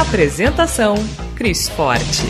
Apresentação: Cris Forte.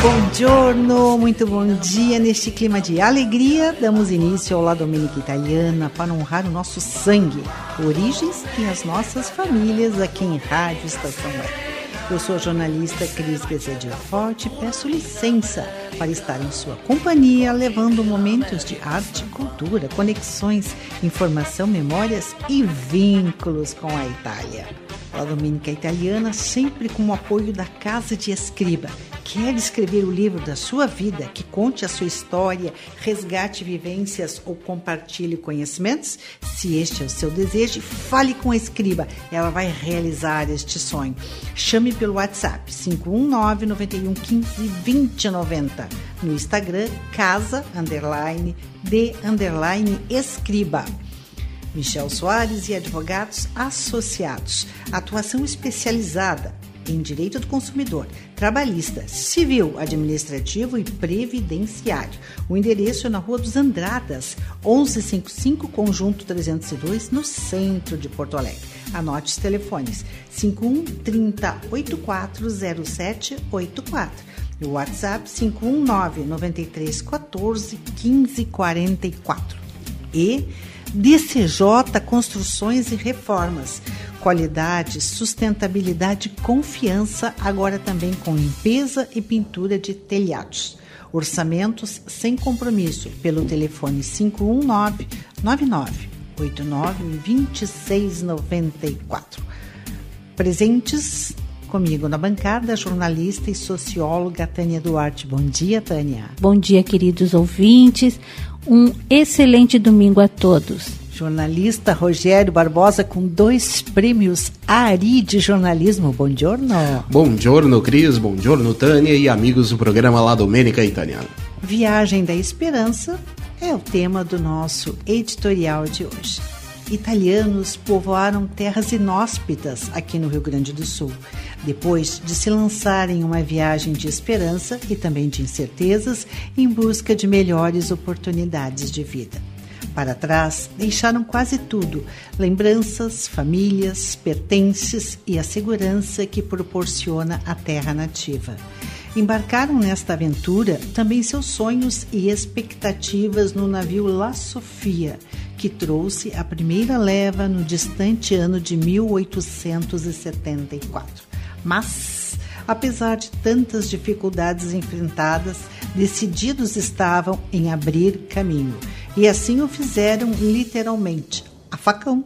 Buongiorno, muito bom dia. Neste clima de alegria, damos início ao La Domenica Italiana para honrar o nosso sangue, origens e as nossas famílias aqui em Rádio Estação Web. Eu sou a jornalista Cris Bezerra Forte e peço licença para estar em sua companhia, levando momentos de arte, cultura, conexões, informação, memórias e vínculos com a Itália. A Domínica Italiana sempre com o apoio da Casa de Escriba. Quer escrever o livro da sua vida que conte a sua história, resgate vivências ou compartilhe conhecimentos? Se este é o seu desejo, fale com a Escriba. Ela vai realizar este sonho. Chame pelo WhatsApp 519 91 15 2090. No Instagram, casa underline de underline escriba. Michel Soares e advogados associados. Atuação especializada em direito do consumidor, trabalhista, civil, administrativo e previdenciário. O endereço é na Rua dos Andradas, 1155, Conjunto 302, no centro de Porto Alegre. Anote os telefones: 51 30 840784 e o WhatsApp 519 93 14 15 44. E DCJ Construções e Reformas. Qualidade, sustentabilidade, confiança, agora também com limpeza e pintura de telhados. Orçamentos sem compromisso pelo telefone 519 99 89 2694. Presentes comigo na bancada, jornalista e socióloga Tânia Duarte. Bom dia, Tânia. Bom dia, queridos ouvintes. Um excelente domingo a todos. Jornalista Rogério Barbosa com dois prêmios ARI de jornalismo. Bom giorno. Bom giorno, Cris. Bom giorno, Tânia e amigos do programa La Domenica Italiana. Viagem da Esperança é o tema do nosso editorial de hoje. Italianos povoaram terras inóspitas aqui no Rio Grande do Sul, depois de se lançarem em uma viagem de esperança e também de incertezas em busca de melhores oportunidades de vida. Para trás, deixaram quase tudo: lembranças, famílias, pertences e a segurança que proporciona a terra nativa. Embarcaram nesta aventura também seus sonhos e expectativas no navio La Sofia, que trouxe a primeira leva no distante ano de 1874. Mas, apesar de tantas dificuldades enfrentadas, decididos estavam em abrir caminho, e assim o fizeram literalmente, a facão.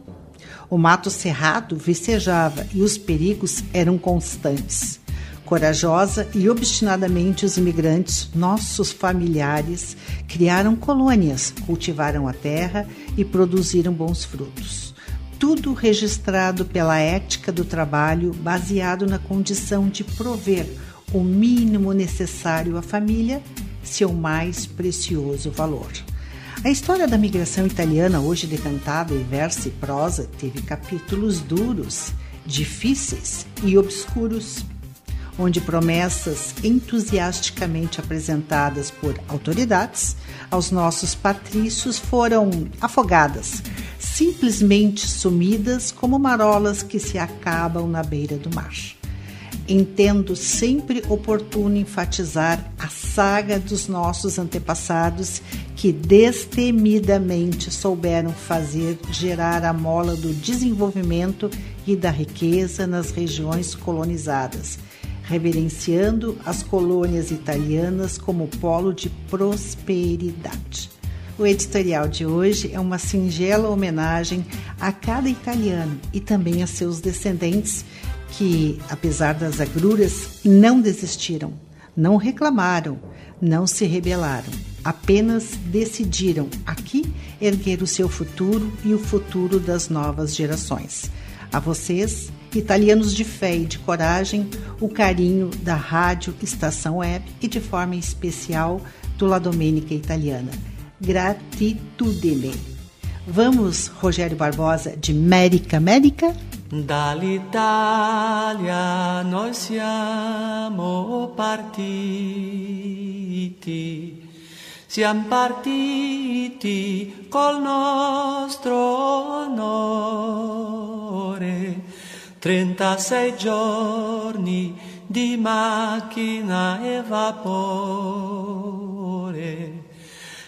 O mato cerrado vicejava e os perigos eram constantes. Corajosa e obstinadamente, os imigrantes, nossos familiares, criaram colônias, cultivaram a terra e produziram bons frutos. Tudo registrado pela ética do trabalho, baseado na condição de prover o mínimo necessário à família, seu mais precioso valor. A história da migração italiana, hoje decantada em verso e prosa, teve capítulos duros, difíceis e obscuros onde promessas entusiasticamente apresentadas por autoridades aos nossos patrícios foram afogadas, simplesmente sumidas como marolas que se acabam na beira do mar. Entendo sempre oportuno enfatizar a saga dos nossos antepassados que destemidamente souberam fazer gerar a mola do desenvolvimento e da riqueza nas regiões colonizadas reverenciando as colônias italianas como polo de prosperidade. O editorial de hoje é uma singela homenagem a cada italiano e também a seus descendentes que, apesar das agruras, não desistiram, não reclamaram, não se rebelaram, apenas decidiram aqui erguer o seu futuro e o futuro das novas gerações. A vocês, italianos de fé e de coragem, o carinho da Rádio Estação Web e de forma especial do La Domenica Italiana. Gratitudine. Vamos, Rogério Barbosa, de Mérica América? Dall'Italia noi siamo partiti, siamo partiti col nostro onore, 36 giorni di macchina e vapore.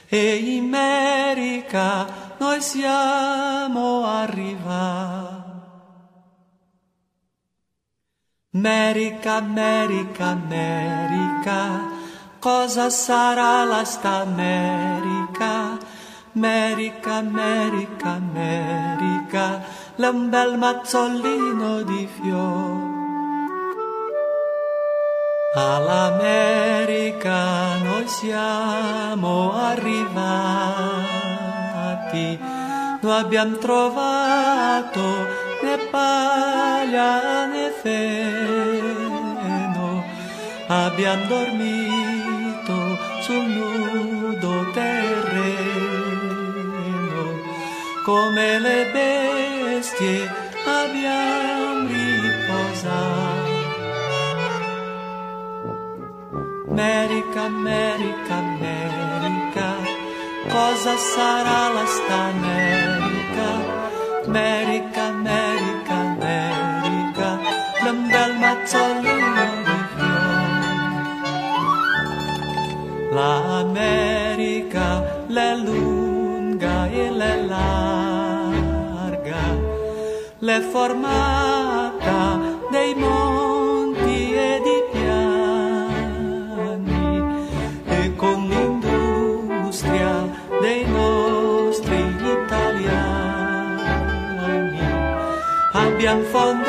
E in America noi siamo arrivati. America, America, America, cosa sarà la sta America? America, America, America, l'un bel mazzolino di fiori. All'America noi siamo arrivati, noi abbiamo trovato né paglia né feno, abbiamo dormito sul nudo terreno, come le bestie abbiamo riposato. America, America, America, cosa sarà la sta America? America, America, America, l'un bel mazzolino di fiori. L'America l'è lunga e l'è larga, l'è formata dei monti e di piani e con l'industria dei nostri italiani. Abbiamo fondato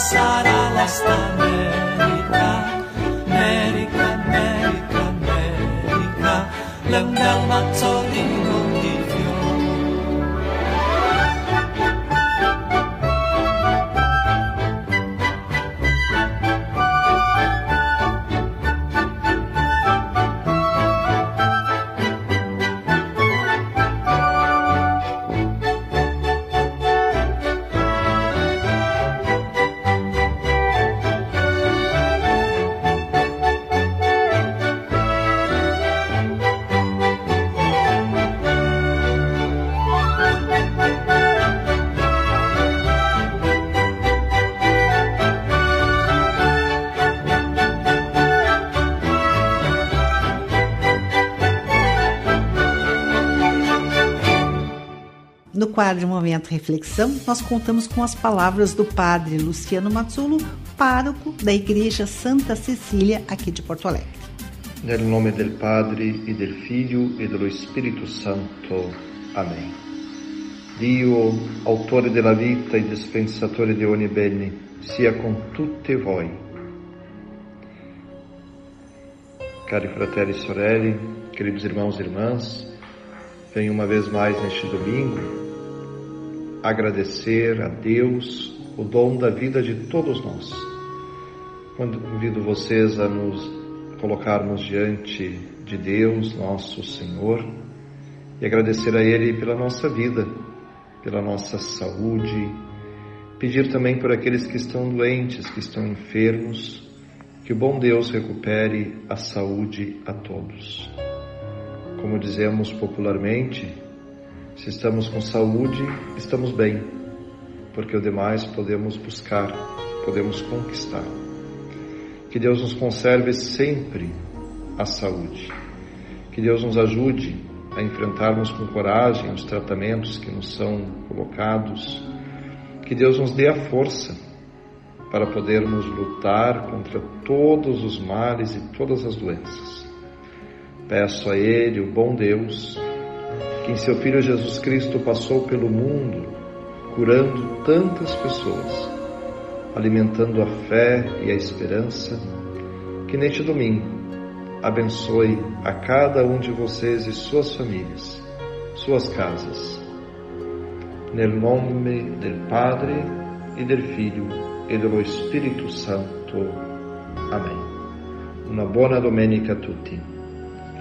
pasar las también. Quadro Momento Reflexão, nós contamos com as palavras do padre Luciano Mazzulo, pároco da Igreja Santa Cecília, aqui de Porto Alegre. Nel nome del Padre e del Figlio e dello Spirito Santo. Amen. Dio, autore della vita e dispensatore di ogni bene, sia con tutti voi. Cari fratelli e sorelle, queridos irmãos e irmãs, venho uma vez mais neste domingo agradecer a Deus o dom da vida de todos nós. Convido vocês a nos colocarmos diante de Deus, nosso Senhor, e agradecer a Ele pela nossa vida, pela nossa saúde, pedir também por aqueles que estão doentes, que estão enfermos, que o bom Deus recupere a saúde a todos. Como dizemos popularmente, se estamos com saúde, estamos bem, porque o demais podemos buscar, podemos conquistar. Que Deus nos conserve sempre a saúde. Que Deus nos ajude a enfrentarmos com coragem os tratamentos que nos são colocados. Que Deus nos dê a força para podermos lutar contra todos os males e todas as doenças. Peço a Ele, o bom Deus, que em seu Filho Jesus Cristo passou pelo mundo curando tantas pessoas, alimentando a fé e a esperança, que neste domingo abençoe a cada um de vocês e suas famílias, suas casas. Nel nome del Padre e del Filho e dello Spirito Santo. Amém. Uma boa domenica a tutti.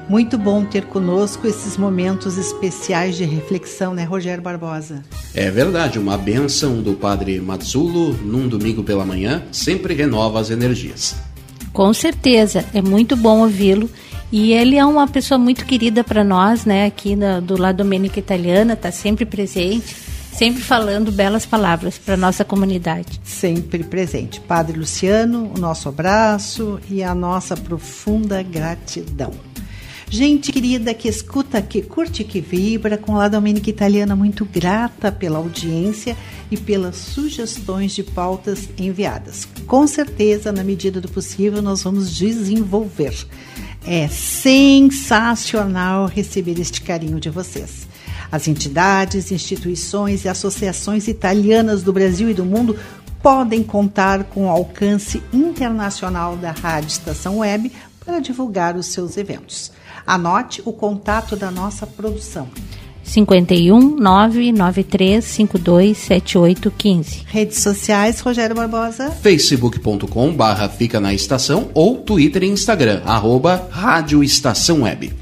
Muito bom ter conosco esses momentos especiais de reflexão, né, Rogério Barbosa? É verdade, uma benção do Padre Matsulo num domingo pela manhã sempre renova as energias. Com certeza, é muito bom ouvi-lo. E ele é uma pessoa muito querida para nós, né? Aqui na, do lado Domênica Italiana, está sempre presente, sempre falando belas palavras para nossa comunidade. Sempre presente. Padre Luciano, o nosso abraço e a nossa profunda gratidão. Gente querida que escuta, que curte, que vibra, com a Domênica Italiana, muito grata pela audiência e pelas sugestões de pautas enviadas. Com certeza, na medida do possível, nós vamos desenvolver. É sensacional receber este carinho de vocês. As entidades, instituições e associações italianas do Brasil e do mundo podem contar com o alcance internacional da Rádio Estação Web para divulgar os seus eventos. Anote o contato da nossa produção. 51 993 52 7815. Redes sociais, Rogério Barbosa. facebook.com barra fica na estação ou Twitter e Instagram, arroba Rádio Estação Web.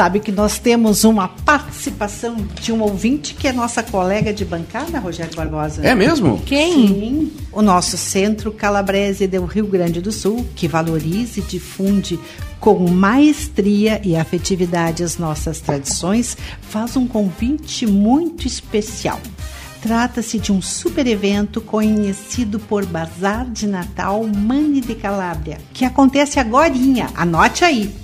Sabe que nós temos uma participação de um ouvinte que é nossa colega de bancada, Rogério Barbosa. É mesmo? Quem? Sim, o nosso Centro Calabrese do Rio Grande do Sul, que valoriza e difunde com maestria e afetividade as nossas tradições, faz um convite muito especial. Trata-se de um super evento conhecido por Bazar de Natal Mani de Calábria, que acontece agora. Anote aí,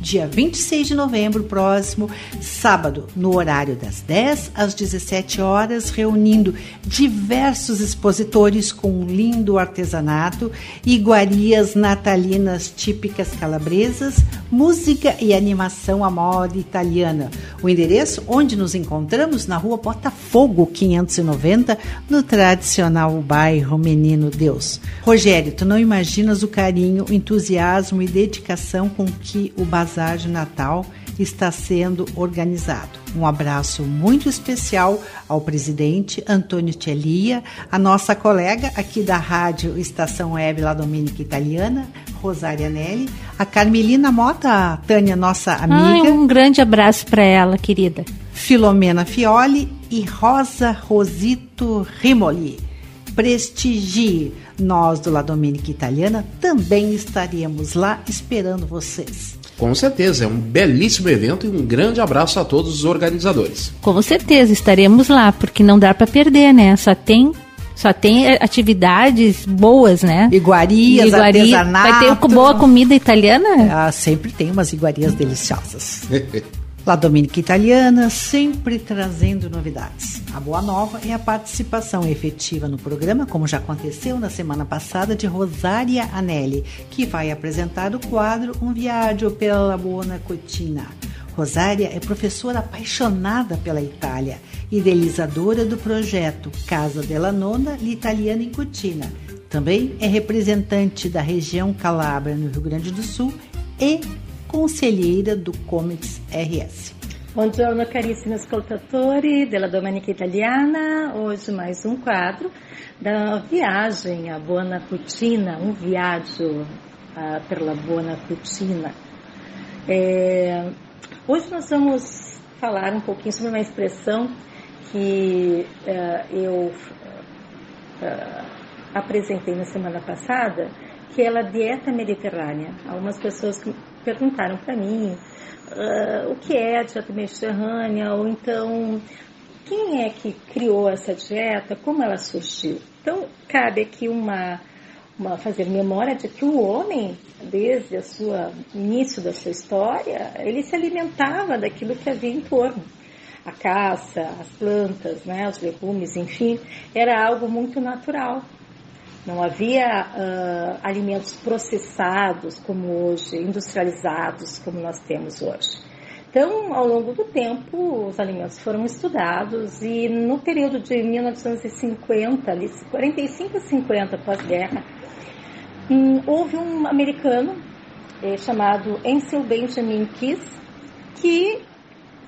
dia 26 de novembro próximo, sábado, no horário das 10 às 17 horas, reunindo diversos expositores com um lindo artesanato, iguarias natalinas típicas calabresas, música e animação à moda italiana. O endereço onde nos encontramos na rua Botafogo 590, no tradicional bairro Menino Deus. Rogério, tu não imaginas o carinho, entusiasmo e dedicação com que o Bazar de Natal está sendo organizado. Um abraço muito especial ao presidente Antônio Celia, a nossa colega aqui da Rádio Estação Web La Dominica Italiana, Rosária Nelly, a Carmelina Mota, a Tânia, nossa amiga. Ai, um grande abraço para ela, querida. Filomena Fioli e Rosa Rosito Rimoli. Prestigie. Nós do La Dominica Italiana também estaremos lá esperando vocês. Com certeza, é um belíssimo evento e um grande abraço a todos os organizadores. Com certeza estaremos lá, porque não dá para perder, né? Só tem só tem eh, atividades boas, né? Iguarias, Iguaria. artesanato. Vai ter boa comida italiana? Ah, sempre tem umas iguarias deliciosas. La Dominica Italiana sempre trazendo novidades. A boa nova é a participação efetiva no programa, como já aconteceu na semana passada, de Rosária Anelli, que vai apresentar o quadro Um Viaggio pela Buona Cucina. Rosária é professora apaixonada pela Itália, idealizadora do projeto Casa della Nonna, l'Italiana in Cucina. Também é representante da região Calabria, no Rio Grande do Sul, e conselheira do Comics RS. Buongiorno carissimi ascoltatori della Domenica Italiana, hoje mais um quadro da viagem à Buona Cucina, um viaggio ah, per la Buona Cucina. É, hoje nós vamos falar um pouquinho sobre uma expressão que ah, eu ah, apresentei na semana passada, que é a dieta mediterrânea. Algumas pessoas perguntaram para mim ah, o que é a dieta mediterrânea, ou então quem é que criou essa dieta, como ela surgiu. Então, cabe aqui uma, uma fazer memória de que o homem, desde sua início da sua história, ele se alimentava daquilo que havia em torno. A caça, as plantas, né, os legumes, enfim, era algo muito natural. Não havia ah, alimentos processados como hoje, industrializados como nós temos hoje. Então, ao longo do tempo, os alimentos foram estudados e no período de 1950, ali, 45 e 50 pós-guerra, hum, houve um americano eh, chamado Ansel Benjamin Kiss que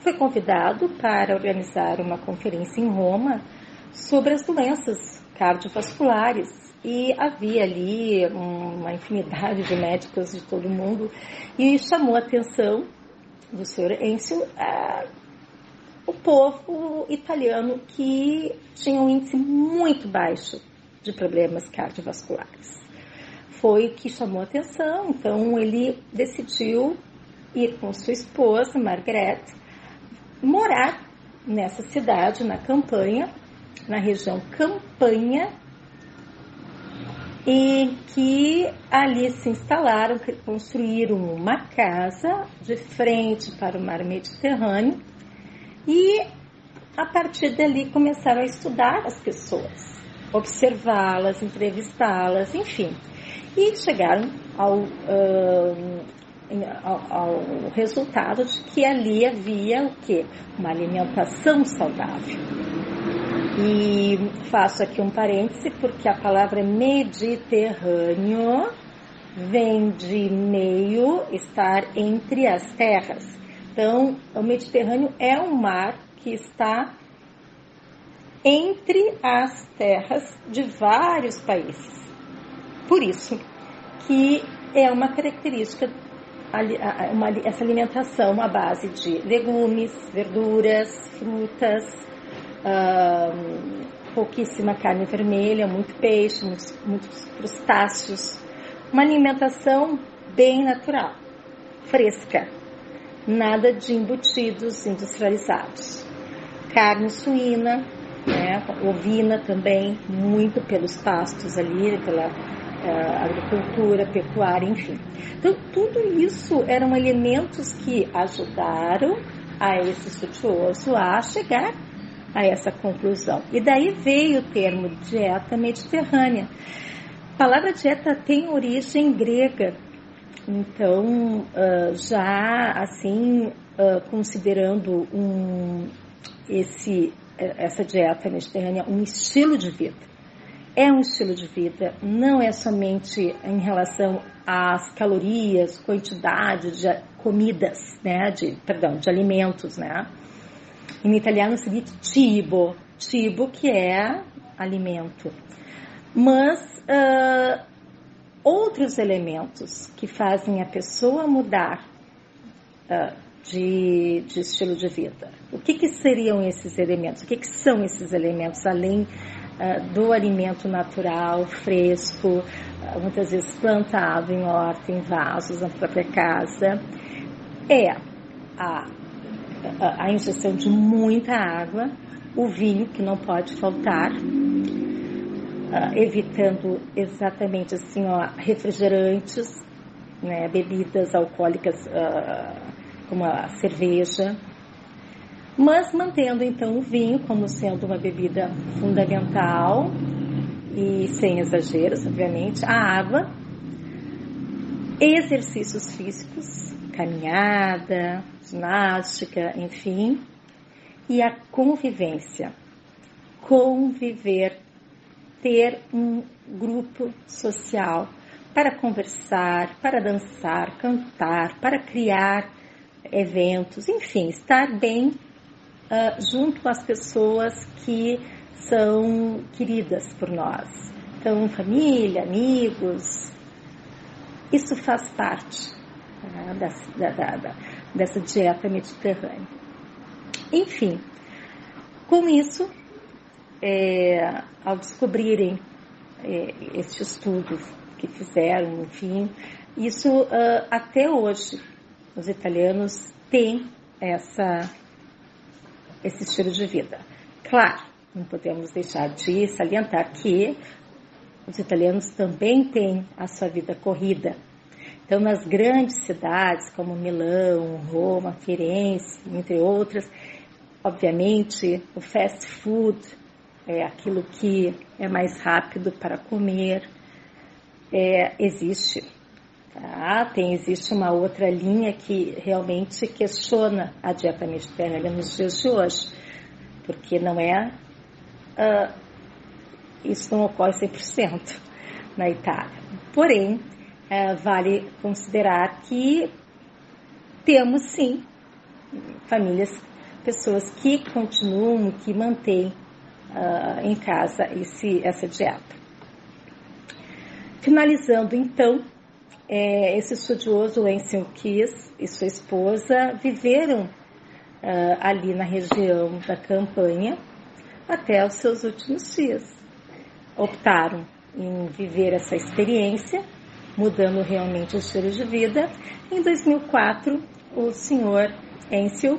foi convidado para organizar uma conferência em Roma sobre as doenças cardiovasculares e havia ali uma infinidade de médicos de todo mundo e chamou a atenção do senhor Enzio é, o povo italiano que tinha um índice muito baixo de problemas cardiovasculares. Foi o que chamou a atenção, então ele decidiu ir com sua esposa, Margaret, morar nessa cidade, na campanha, na região Campanha, e que ali se instalaram, construíram uma casa de frente para o mar Mediterrâneo e a partir dali começaram a estudar as pessoas, observá-las, entrevistá-las, enfim. E chegaram ao, ao, ao, resultado de que ali havia o quê? Uma alimentação saudável. E faço aqui um parêntese porque a palavra Mediterrâneo vem de meio, estar entre as terras. Então, o Mediterrâneo é um mar que está entre as terras de vários países. Por isso que é uma característica essa alimentação à base de legumes, verduras, frutas, pouquíssima carne vermelha, muito peixe, muitos, muitos crustáceos. Uma alimentação bem natural, fresca, nada de embutidos industrializados. Carne suína, né, ovina também, muito pelos pastos ali, pela uh, agricultura, pecuária, enfim. Então, tudo isso eram elementos que ajudaram a esse estudioso a chegar a essa conclusão. E daí veio o termo dieta mediterrânea. A palavra dieta tem origem grega, então já assim considerando um, esse, essa dieta mediterrânea um estilo de vida. É um estilo de vida, não é somente em relação às calorias, quantidade de comidas, né, de, perdão, de alimentos, né, em italiano seria cibo, cibo que é alimento. Mas uh, outros elementos que fazem a pessoa mudar uh, de, de, estilo de vida. O que, que, seriam esses elementos? O que, que são esses elementos além uh, do alimento natural, fresco, muitas vezes plantado em horta, em vasos, na própria casa? É a a ingestão de muita água, o vinho que não pode faltar, uh, evitando exatamente assim, ó, refrigerantes, né, bebidas alcoólicas uh, como a cerveja, mas mantendo então o vinho como sendo uma bebida fundamental e sem exageros, obviamente, a água, exercícios físicos, caminhada, ginástica, enfim, e a convivência. Conviver, ter um grupo social para conversar, para dançar, cantar, para criar eventos, enfim, estar bem uh, junto às pessoas que são queridas por nós. Então, família, amigos, isso faz parte né, da, da, da, dessa dieta mediterrânea. Enfim, com isso, é, ao descobrirem é, este estudo que fizeram, enfim, isso uh, até hoje os italianos têm essa, esse estilo de vida. Claro, não podemos deixar de salientar que os italianos também têm a sua vida corrida, então, nas grandes cidades como Milão, Roma, Firenze, entre outras, obviamente o fast food é aquilo que é mais rápido para comer, é, existe. Tá? Tem, existe uma outra linha que realmente questiona a dieta mediterrânea nos dias de hoje, porque não é. Uh, isso não ocorre 100% na Itália. Porém, uh, vale considerar que temos sim famílias, pessoas que continuam, que mantêm uh, em casa esse, essa dieta. Finalizando então, é, esse estudioso Ansel Kiss e sua esposa viveram uh, ali na região da campanha até os seus últimos dias. Optaram em viver essa experiência, mudando realmente o estilo de vida. Em 2004, o senhor Ansel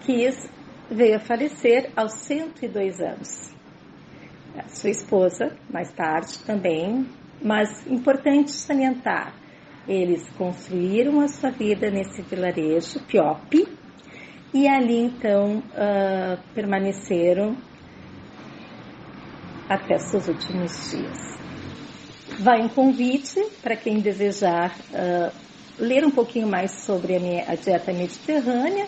Kiss veio a falecer aos 102 anos. A sua esposa, mais tarde também, mas importante salientar, eles construíram a sua vida nesse vilarejo, Piope, e ali então uh, permaneceram até seus últimos dias. Vai um convite para quem desejar uh, ler um pouquinho mais sobre a, minha, a dieta mediterrânea.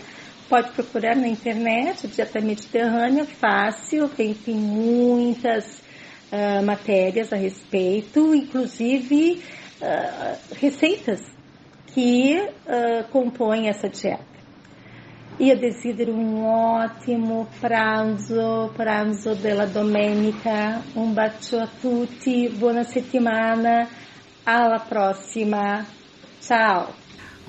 Pode procurar na internet, dieta mediterrânea, fácil, tem, tem muitas uh, matérias a respeito, inclusive uh, receitas que compõem essa dieta. Io desidero un ottimo pranzo, pranzo della domenica. Un bacio a tutti, buona settimana, alla prossima. Ciao!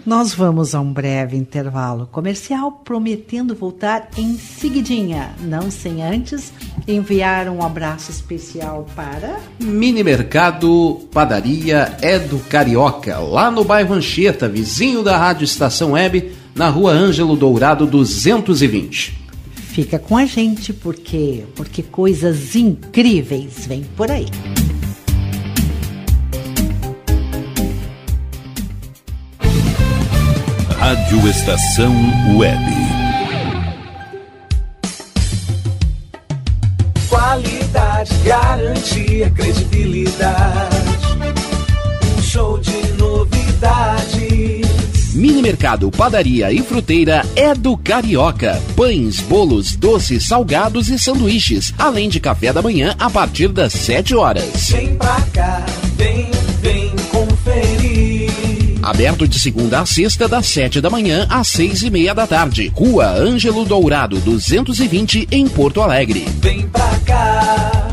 Nós vamos a um breve intervalo comercial, prometendo voltar em seguidinha, não sem antes enviar um abraço especial para Mini Mercado Padaria é do Carioca, lá no bairro Anchieta, vizinho da Rádio Estação Web, na Rua Ângelo Dourado 220. Fica com a gente porque porque coisas incríveis vêm por aí. Rádio Estação Web. Qualidade, garantia, credibilidade. Um show de novidades. Mini Mercado, Padaria e Fruteira é do Carioca. Pães, bolos, doces, salgados e sanduíches, além de café da manhã a partir das 7 horas. Vem pra cá, vem, vem conferir. Aberto de segunda a sexta, das 7 da manhã às 6 e meia da tarde. Rua Ângelo Dourado, 220, em Porto Alegre. Vem pra cá.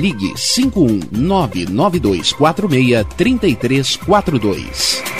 ligue 51992463342.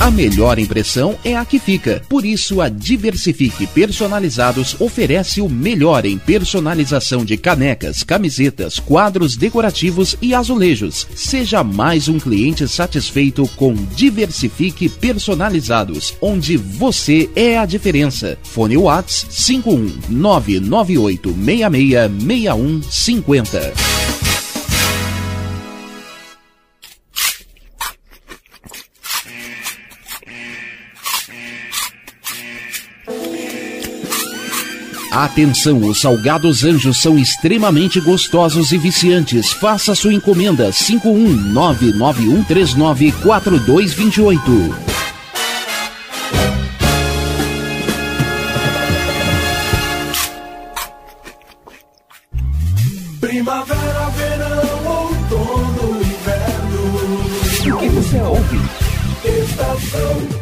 A melhor impressão é a que fica. Por isso, a Diversifique Personalizados oferece o melhor em personalização de canecas, camisetas, quadros decorativos e azulejos. Seja mais um cliente satisfeito com Diversifique Personalizados, onde você é a diferença. Fone Whats 51998666150. Atenção, os salgados anjos são extremamente gostosos e viciantes. Faça sua encomenda 51991394228. Primavera, verão, outono, inverno. O que você ouve? Estação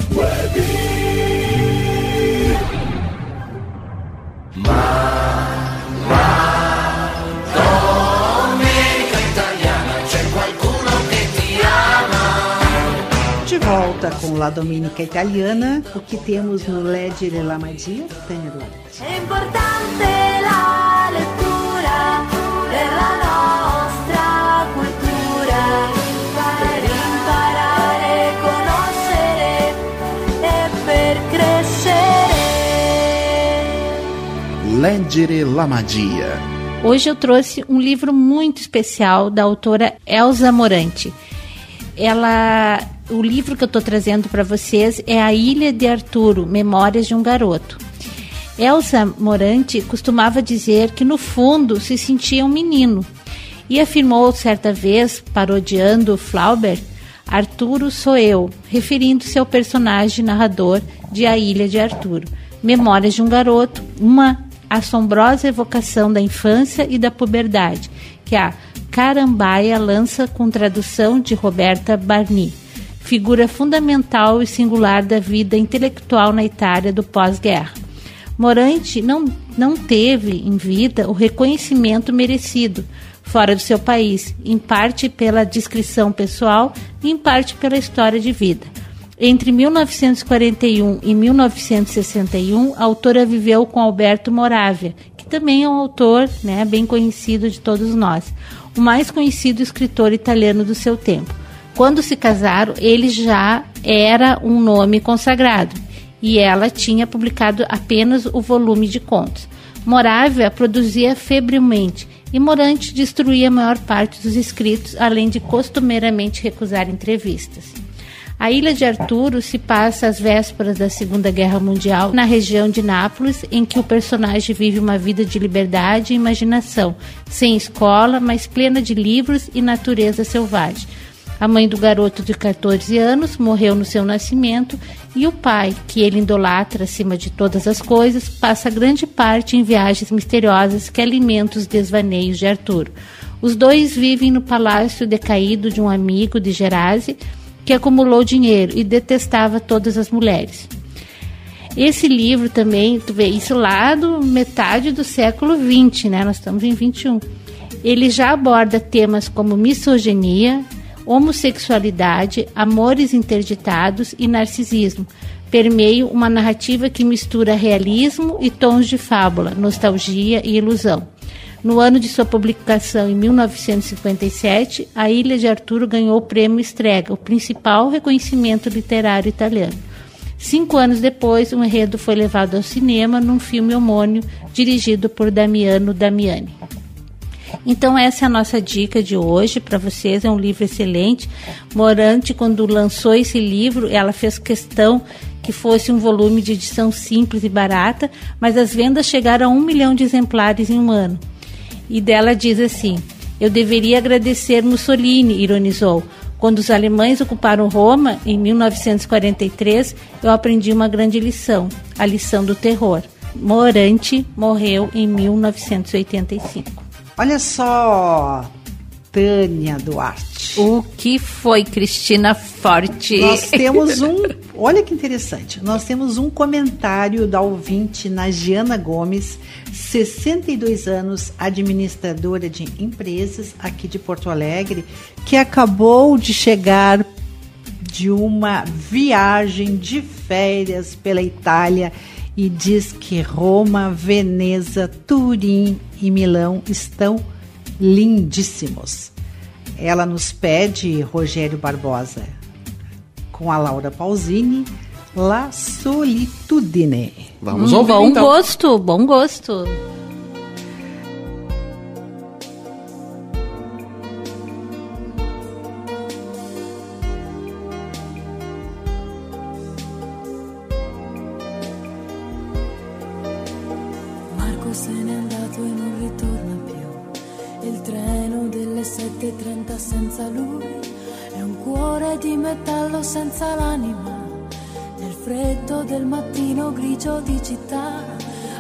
com La Domenica Italiana, o que temos no Leggere la Magia, Tânia Duarte. È importante la lettura per la nostra cultura, per imparare, conoscere e per crescere. Leggere la magia. Hoje eu trouxe um livro muito especial da autora Elza Morante. Ela, o livro que eu estou trazendo para vocês é A Ilha de Arturo, Memórias de um Garoto. Elsa Morante costumava dizer que no fundo se sentia um menino e afirmou certa vez, parodiando Flaubert, Arturo sou eu, referindo-se ao personagem narrador de A Ilha de Arturo. Memórias de um Garoto, uma assombrosa evocação da infância e da puberdade, que a Carambaia lança com tradução de Roberta Barni, figura fundamental e singular da vida intelectual na Itália do pós-guerra. Morante não, não teve em vida o reconhecimento merecido fora do seu país, em parte pela descrição pessoal e em parte pela história de vida. Entre 1941 e 1961, a autora viveu com Alberto Moravia, que também é um autor né, bem conhecido de todos nós, o mais conhecido escritor italiano do seu tempo. Quando se casaram, ele já era um nome consagrado e ela tinha publicado apenas o volume de contos. Moravia produzia febrilmente e Morante destruía a maior parte dos escritos, além de costumeiramente recusar entrevistas. A Ilha de Arturo se passa às vésperas da Segunda Guerra Mundial, na região de Nápoles, em que o personagem vive uma vida de liberdade e imaginação, sem escola, mas plena de livros e natureza selvagem. A mãe do garoto de 14 anos morreu no seu nascimento e o pai, que ele idolatra acima de todas as coisas, passa grande parte em viagens misteriosas que alimentam os desvaneios de Arturo. Os dois vivem no palácio decaído de um amigo de Gerase, que acumulou dinheiro e detestava todas as mulheres. Esse livro também, tu vê isso lá do metade do século XX, né? Nós estamos em 21. Ele já aborda temas como misoginia, homossexualidade, amores interditados e narcisismo. Permeio uma narrativa que mistura realismo e tons de fábula, nostalgia e ilusão. No ano de sua publicação, em 1957, A Ilha de Arturo ganhou o prêmio Strega, o principal reconhecimento literário italiano. Cinco anos depois, o um enredo foi levado ao cinema num filme homônimo dirigido por Damiano Damiani. Então essa é a nossa dica de hoje para vocês, é um livro excelente. Morante, quando lançou esse livro, ela fez questão que fosse um volume de edição simples e barata, mas as vendas chegaram a um milhão de exemplares em um ano. E dela diz assim: Eu deveria agradecer Mussolini, ironizou. Quando os alemães ocuparam Roma, em 1943, eu aprendi uma grande lição, a lição do terror. Morante morreu em 1985. Olha só, Tânia Duarte. O que foi, Cristina Forte? Nós temos um. Olha que interessante. Nós temos um comentário da ouvinte Nagiana Gomes, 62 anos, administradora de empresas aqui de Porto Alegre, que acabou de chegar de uma viagem de férias pela Itália e diz que Roma, Veneza, Turim e Milão estão lindíssimos. Ela nos pede Rogério Barbosa com a Laura Pausini, La Solitudine. Vamos Hum, ouvir bom então. gosto, bom gosto. Senza lui è un cuore di metallo senza l'anima. Nel freddo del mattino grigio di città,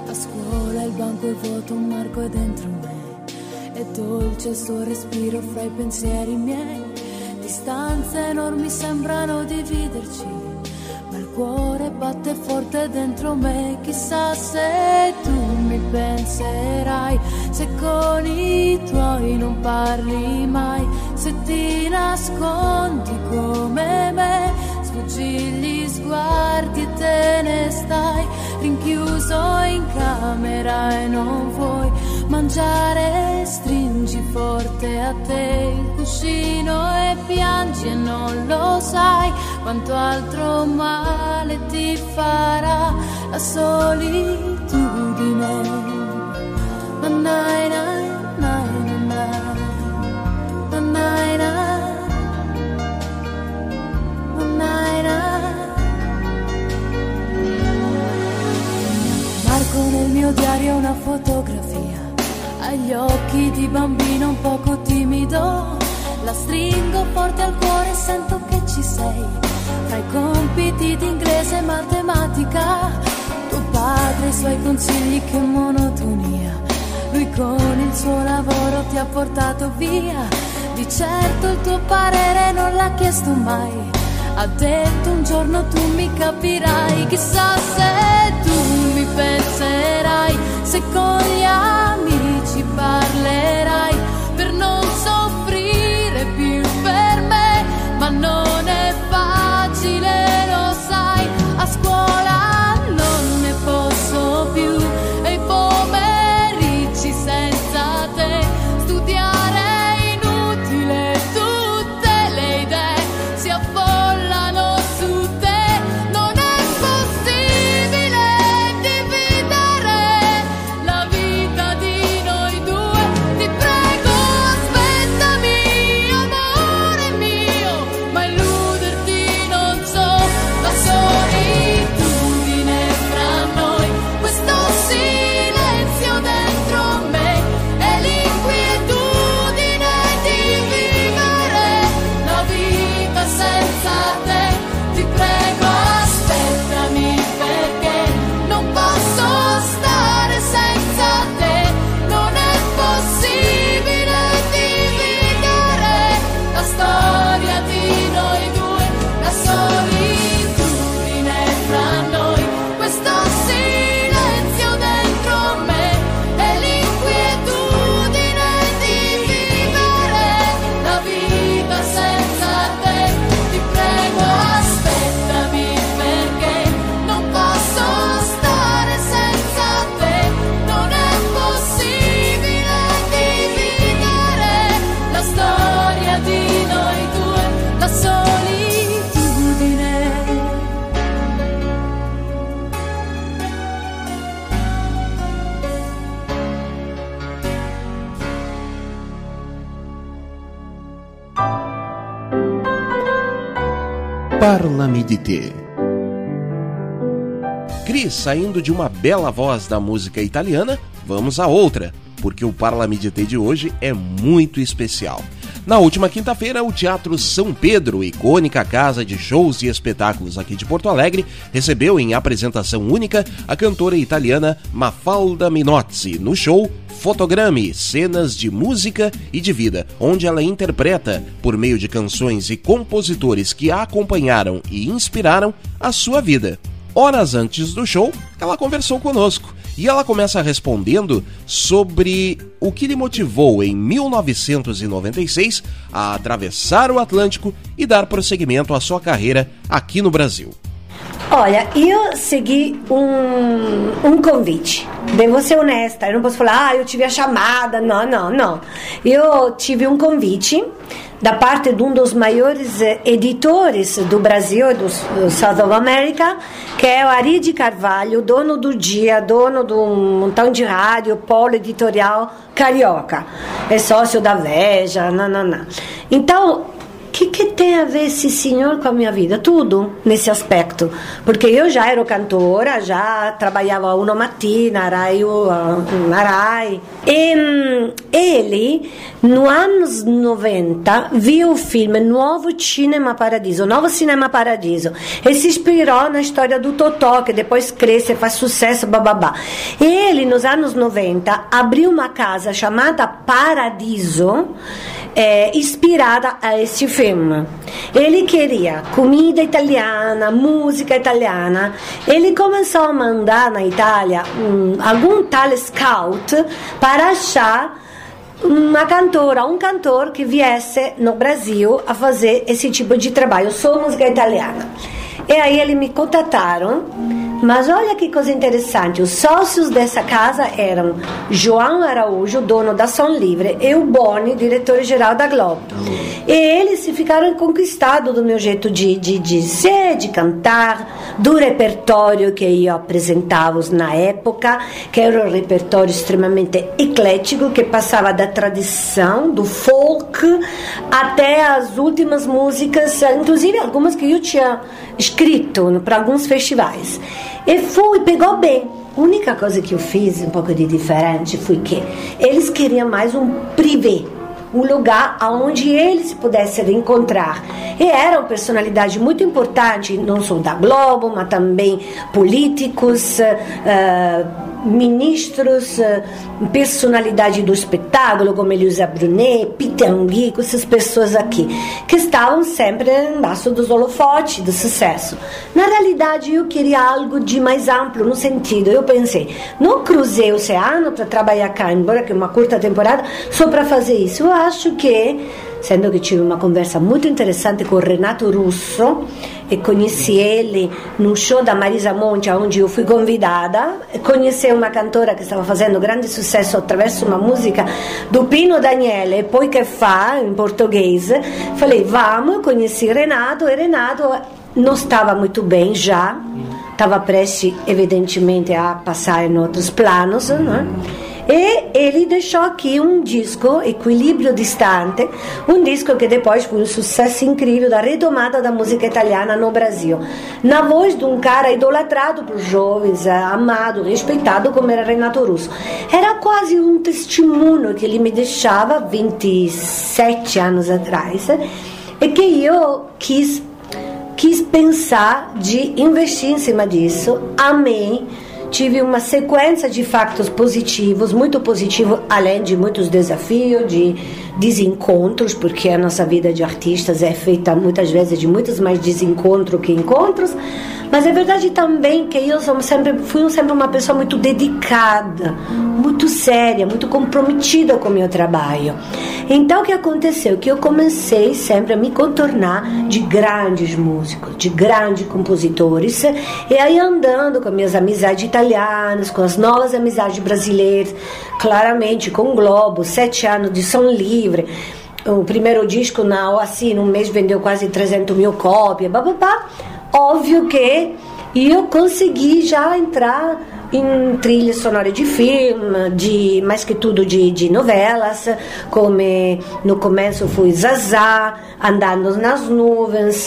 a scuola il banco è vuoto, un marco è dentro me. È dolce il suo respiro fra i pensieri miei. Distanze enormi sembrano dividerci, ma il cuore batte forte dentro me. Chissà se tu mi penserai, se con i tuoi non parli mai, se ti nascondi come me, sfuggi gli sguardi e te ne stai rinchiuso in camera e non vuoi mangiare, stringi forte a te il cuscino e piangi e non lo sai quanto altro male ti farà la solitudine. Na, na, na, nel mio diario una fotografia, agli occhi di bambino un poco timido, la stringo forte al cuore e sento che ci sei, fra i compiti di inglese e matematica, tuo padre i suoi consigli che monotonia, lui con il suo lavoro ti ha portato via, di certo il tuo parere non l'ha chiesto mai. Ha detto un giorno tu mi capirai, chissà se tu mi penserai, se con gli amici parlerai. Per non soffrire più per me, ma non saindo de uma bela voz da música italiana, vamos a outra, porque o Parla-me de Te de hoje é muito especial. Na última quinta-feira, o Teatro São Pedro, icônica casa de shows e espetáculos aqui de Porto Alegre, recebeu em apresentação única a cantora italiana Mafalda Minozzi no show Fotograme, cenas de música e de vida, onde ela interpreta, por meio de canções e compositores que a acompanharam e inspiraram, a sua vida. Horas antes do show, ela conversou conosco e ela começa respondendo sobre o que lhe motivou em 1996 a atravessar o Atlântico e dar prosseguimento à sua carreira aqui no Brasil. Olha, eu segui um, um convite. Devo ser honesta. Eu não posso falar, ah, eu tive a chamada. Não, não, não. Eu tive um convite da parte de um dos maiores eh, editores do Brasil, do, do South of America, que é o Ari de Carvalho, dono do Dia, dono de um montão de rádio, polo editorial carioca. É sócio da Veja, nananã. Então, que, que tem a ver esse senhor com a minha vida? Tudo nesse aspecto. Porque eu já era cantora, já trabalhava uma mattina, Rai, na Rai. E hum, ele, no anos 90, viu o filme Novo Cinema Paradiso, Novo Cinema Paradiso, e se inspirou na história do Totó, que depois cresce, faz sucesso, bababá. E ele, nos anos 90, abriu uma casa chamada Paradiso, é, inspirada a este filme. Ele queria comida italiana, música italiana. Ele começou a mandar na Itália um, algum tal scout para achar uma cantora, um cantor que viesse no Brasil a fazer esse tipo de trabalho, só música italiana. E aí eles me contataram mas olha que coisa interessante, os sócios dessa casa eram João Araújo, dono da Som Livre, e o Boni, diretor-geral da Globo. E eles ficaram conquistados do meu jeito de, de, de ser, de cantar, do repertório que eu apresentava na época, que era um repertório extremamente eclético, que passava da tradição, do folk, até as últimas músicas, inclusive algumas que eu tinha escrito para alguns festivais. E fui, pegou bem. A única coisa que eu fiz um pouco de diferente foi que eles queriam mais um privê, um lugar onde eles pudessem encontrar. E eram personalidades muito importantes, não só da Globo, mas também políticos, uh, ministros, eh, personalidade do espetáculo, como Elisa Brunet, Peter Anguico, essas pessoas aqui, que estavam sempre embaixo dos holofotes do sucesso. Na realidade, eu queria algo de mais amplo, no sentido, eu pensei, não cruzei o oceano para trabalhar cá, embora que é uma curta temporada, só para fazer isso. Eu acho que sendo che tive una conversa molto interessante con Renato Russo e conheci ele no show da Marisa Monte, onde eu fui convidada. Conheci uma cantora que estava fazendo grande sucesso attraverso uma música do Pino Daniele, poi che fa, in portoghese. Falei, vamos, conheci Renato e Renato não estava muito bem já, estava prestes, evidentemente, a passar em outros planos, né? E ele deixou aqui um disco, Equilíbrio Distante, um disco que depois foi um sucesso incrível da retomada da música italiana no Brasil. Na voz de um cara idolatrado por jovens, amado, respeitado como era Renato Russo. Era quase um testemunho que ele me deixava 27 anos atrás e que eu quis quis pensar de investir em cima disso. Amei tive uma sequência de fatos positivos, muito positivo, além de muitos desafios, de desencontros, porque a nossa vida de artistas é feita muitas vezes de muitos mais desencontros que encontros. Mas é verdade também que eu sempre, fui sempre uma pessoa muito dedicada, muito séria, muito comprometida com o meu trabalho. Então o que aconteceu? Que eu comecei sempre a me contornar de grandes músicos, de grandes compositores, e aí andando com minhas amizades italianas, com as novas amizades brasileiras, claramente com o Globo, sete anos de som livre o primeiro disco na assim num mês vendeu quase 300 mil cópias, babá. Óbvio que eu consegui já entrar em trilha sonora de filme, de mais que tudo de, de novelas, como no começo foi Zazá, Andando nas Nuvens,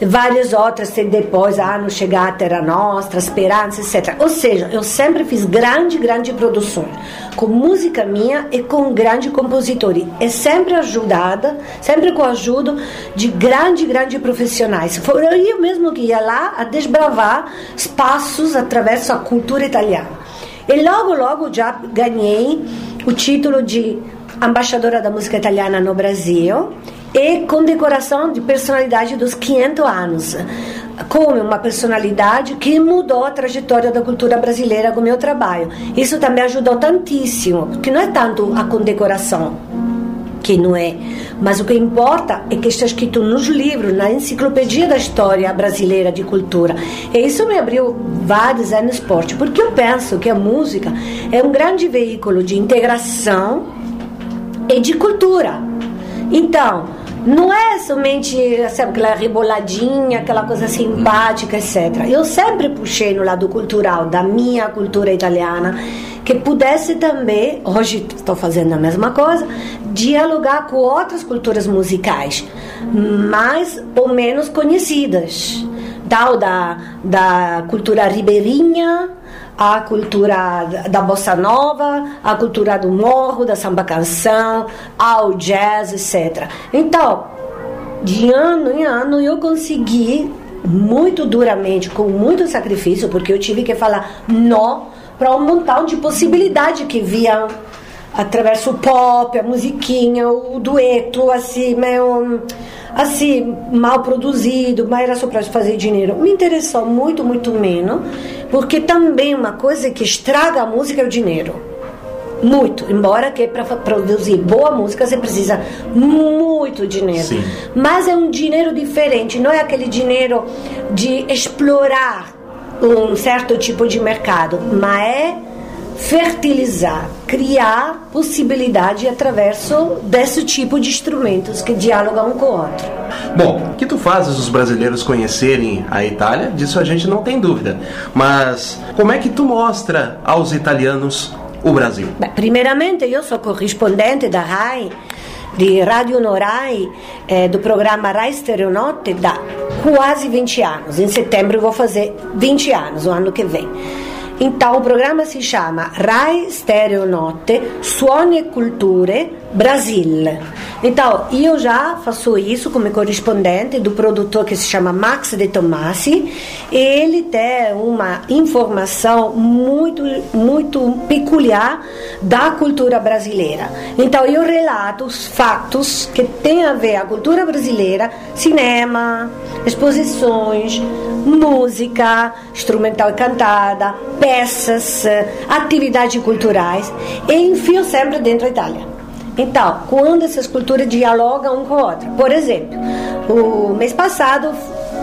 várias outras, e depois Ah, no Chegar a Terra Nostra, Esperança, etc. Ou seja, eu sempre fiz grande, grande produção, com música minha e com grande compositores, e sempre ajudada, sempre com a ajuda de grande, grande profissionais. Foi eu mesmo que ia lá a desbravar espaços através da cultura italiana E logo, logo já ganhei o título de embaixadora da música italiana no Brasil e condecoração de personalidade dos 500 anos, como uma personalidade que mudou a trajetória da cultura brasileira com o meu trabalho. Isso também ajudou tantíssimo, porque não é tanto a condecoração, que não é. Mas o que importa é que está escrito nos livros, na enciclopédia da história brasileira de cultura. E isso me abriu vários anos esporte, porque eu penso que a música é um grande veículo de integração e de cultura. Então, não é somente aquela reboladinha, aquela coisa simpática, etc. Eu sempre puxei no lado cultural da minha cultura italiana que pudesse também, hoje estou fazendo a mesma coisa, dialogar com outras culturas musicais. mais ou menos conhecidas. Tal da, da cultura ribeirinha, a cultura da bossa nova, a cultura do morro, da samba canção, ao jazz, etc. Então, de ano em ano eu consegui muito duramente, com muito sacrifício, porque eu tive que falar não para um montão de possibilidade que viam através do pop, a musiquinha, o dueto, assim, meio, assim, mal produzido, mas era só para fazer dinheiro. Me interessou muito, muito menos, porque também uma coisa que estraga a música é o dinheiro. Muito, embora que para produzir boa música você precisa muito dinheiro. Sim. Mas é um dinheiro diferente, não é aquele dinheiro de explorar um certo tipo de mercado, mas é fertilizar, criar possibilidade através desse tipo de instrumentos que dialogam um com o outro. Bom, que tu fazes os brasileiros conhecerem a Itália, disso a gente não tem dúvida. Mas como é que tu mostra aos italianos o Brasil? Beh, primeiramente eu sou corrispondente da RAI, di Radio Norai, eh, do programa Rai Stereonotte da quase 20 anos. Em setembro vou fazer 20 anos, o ano que vem. Então o programa se chama Rai Stereonotte Suoni e Culture Brasil. Então eu já faço isso como correspondente do produtor que se chama Max De Tomasi. Ele tem uma informação muito muito peculiar da cultura brasileira. Então eu relato os fatos que têm a ver a cultura brasileira, cinema, exposições, música, instrumental e cantada, peças, atividades culturais e enfio sempre dentro da Itália. Então, quando essas culturas dialogam um com a outra. Por exemplo, o mês passado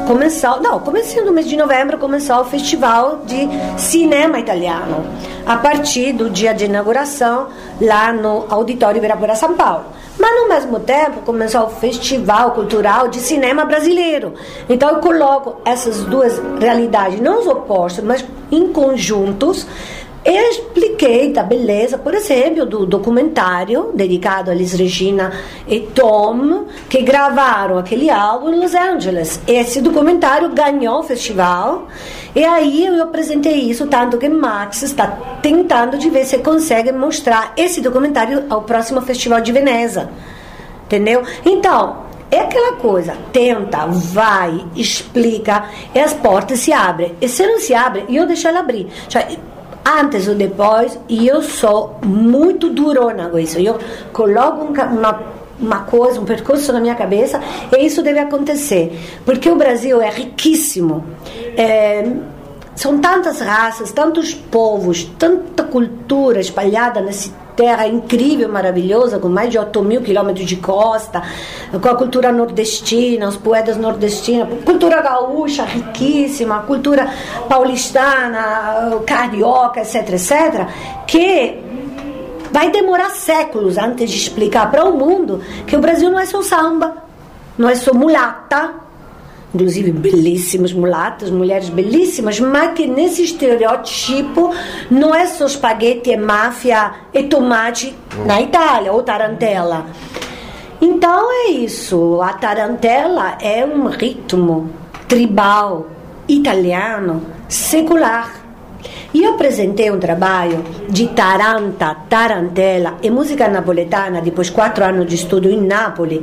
começou, não, começando no mês de novembro começou o festival de cinema italiano, a partir do dia de inauguração lá no Auditório Ibirapuera São Paulo. Mas no mesmo tempo começou o festival cultural de cinema brasileiro. Então eu coloco essas duas realidades, não os opostos, mas em conjuntos e expliquei da beleza, por exemplo, do documentário dedicado a Liz Regina e Tom, que gravaram aquele álbum em Los Angeles. Esse documentário ganhou o festival e aí eu apresentei isso, tanto que Max está tentando de ver se consegue mostrar esse documentário ao próximo Festival de Veneza. Entendeu? Então, é aquela coisa, tenta, vai, explica, e as portas se abrem. E se não se abre, eu deixo ela abrir. Antes ou depois, e eu sou muito durona com isso. Eu coloco um, uma, uma coisa, um percurso na minha cabeça, e isso deve acontecer. Porque o Brasil é riquíssimo. É, são tantas raças, tantos povos, tanta cultura espalhada nesse terra incrível, maravilhosa, com mais de 8 mil quilômetros de costa, com a cultura nordestina, os poetas nordestinos, cultura gaúcha riquíssima, cultura paulistana, carioca, etc, etc, que vai demorar séculos antes de explicar para o mundo que o Brasil não é só samba, não é só mulata, inclusive belíssimas mulatas, mulheres belíssimas, mas que nesse estereótipo não é só espaguete, é máfia e tomate na Itália, ou tarantela. Então é isso, a tarantela é um ritmo tribal italiano secular. E eu apresentei um trabalho de taranta, tarantela e música napoletana depois de quatro anos de estudo em Nápoles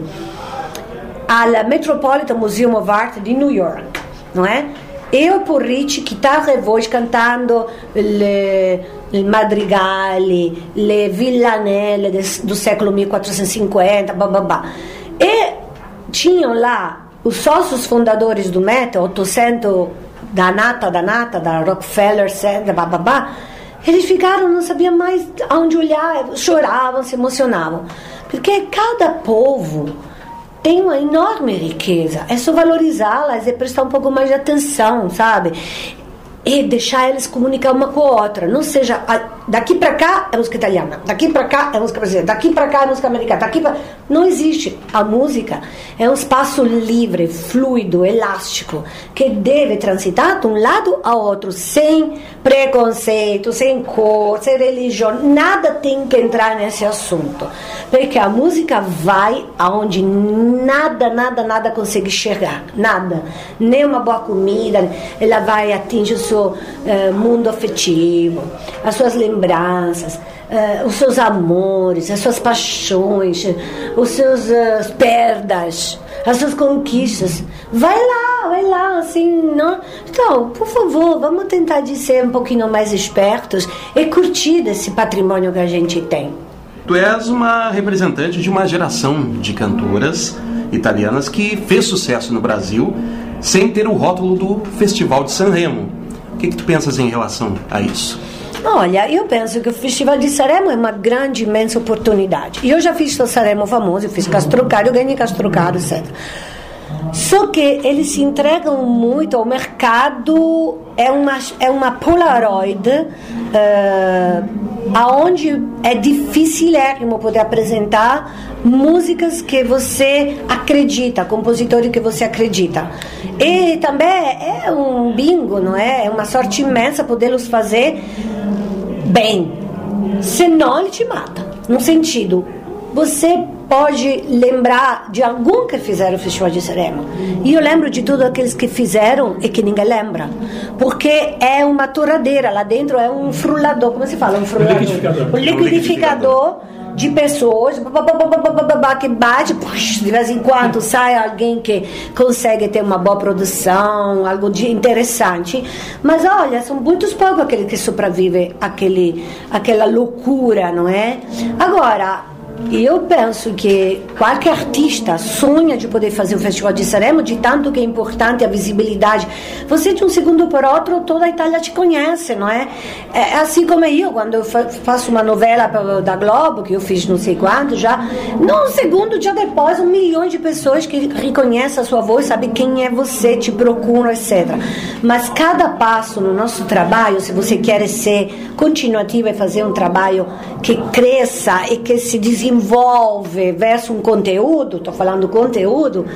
al Metropolitan Museum of Art di New York, não é? Eu Porrici, chitarra e voce cantando le, le madrigali, le villanelle des, do século 1450, bababá. E tinham lá os sócios fundadores do Met, 800 da nata, da nata, da Rockefeller bababá, eles ficaram, não sabiam mais aonde olhar, choravam, se emocionavam. Porque cada povo tem uma enorme riqueza. É só valorizá-las e prestar um pouco mais de atenção, sabe? E deixar eles comunicar uma com a outra. Não seja daqui para cá é música italiana, daqui para cá é música brasileira, daqui para cá é música americana, daqui pra... não existe. A música é um espaço livre, fluido, elástico, que deve transitar de um lado ao outro, sem preconceito, sem cor, sem religião, nada tem que entrar nesse assunto, porque a música vai aonde nada, nada, nada consegue chegar, nada, nem uma boa comida, ela vai atingir o seu uh, mundo afetivo, as suas lembranças, uh, os seus amores, as suas paixões, os seus uh, perdas, as suas conquistas. Vai lá, vai lá, assim, não? Então, por favor, vamos tentar de ser um pouquinho mais espertos e curtir esse patrimônio que a gente tem. Tu és uma representante de uma geração de cantoras italianas que fez sucesso no Brasil sem ter o rótulo do Festival de Sanremo. Que, que tu pensas em relação a isso? Olha, eu penso que o Festival de Sanremo é uma grande, imensa oportunidade. Eu já fiz o Sanremo famoso, eu fiz Castrocaro, eu ganhei Castrocaro, etc. Só que eles se entregam muito ao mercado, é uma, é uma Polaroid, uh, aonde é dificilérrimo poder apresentar músicas que você acredita, compositores que você acredita. E também é um bingo, não é? É uma sorte imensa podê-los fazer bem. Senão ele te mata. No sentido, você pode lembrar de algum que fizeram o Festival de Seremo. E eu lembro de todos aqueles que fizeram e que ninguém lembra. Porque é uma toradeira, lá dentro é um frulador, como se fala? Um frulador. Um liquidificador. Um liquidificador de pessoas que bate, de vez em quando sai alguém que consegue ter uma boa produção, algo de interessante. Mas olha, são muitos poucos aqueles que sobrevivem àquele, àquela loucura, não é? Agora, e eu penso que qualquer artista sonha de poder fazer o Festival de Sanremo, de tanto que é importante a visibilidade. Você de um segundo para outro, toda a Itália te conhece, não é? É assim como eu, quando eu faço uma novela da Globo, que eu fiz não sei quanto já, num segundo dia depois, um milhão de pessoas que reconhecem a sua voz, sabe quem é você, te procuram, etc. Mas cada passo no nosso trabalho, se você quer ser continuativo e fazer um trabalho que cresça e que se desenvolva, desenvolve versus um conteúdo, estou falando conteúdo,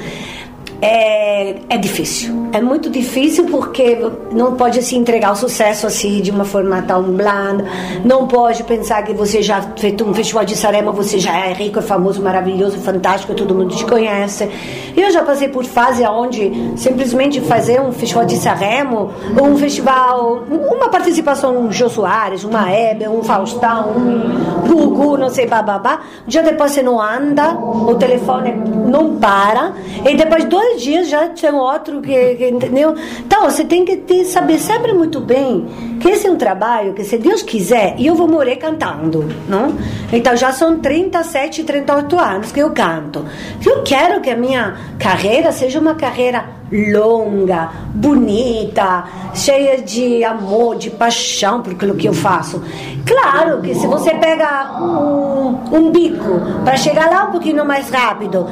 é, é difícil. É muito difícil porque não pode se entregar o sucesso assim de uma forma tão blanda. Não pode pensar que você já fez um festival de Sarema, você já é rico, é famoso, maravilhoso, fantástico, todo mundo te conhece. Eu já passei por fase onde simplesmente fazer um festival de Saremo, um festival, uma participação um Jô Soares, uma Hebe, um Faustão, um Gugu, não sei, bababá. Um dia depois você não anda, o telefone não para, e depois dois dois dias já tem outro que, que, entendeu? Então você tem que ter, saber sempre muito bem que esse é um trabalho que se Deus quiser, eu vou morrer cantando, não? Então já são 37, 38 anos que eu canto. Eu quero que a minha carreira seja uma carreira longa, bonita, cheia de amor, de paixão por aquilo que eu faço. Claro que se você pega um, um bico para chegar lá um pouquinho mais rápido,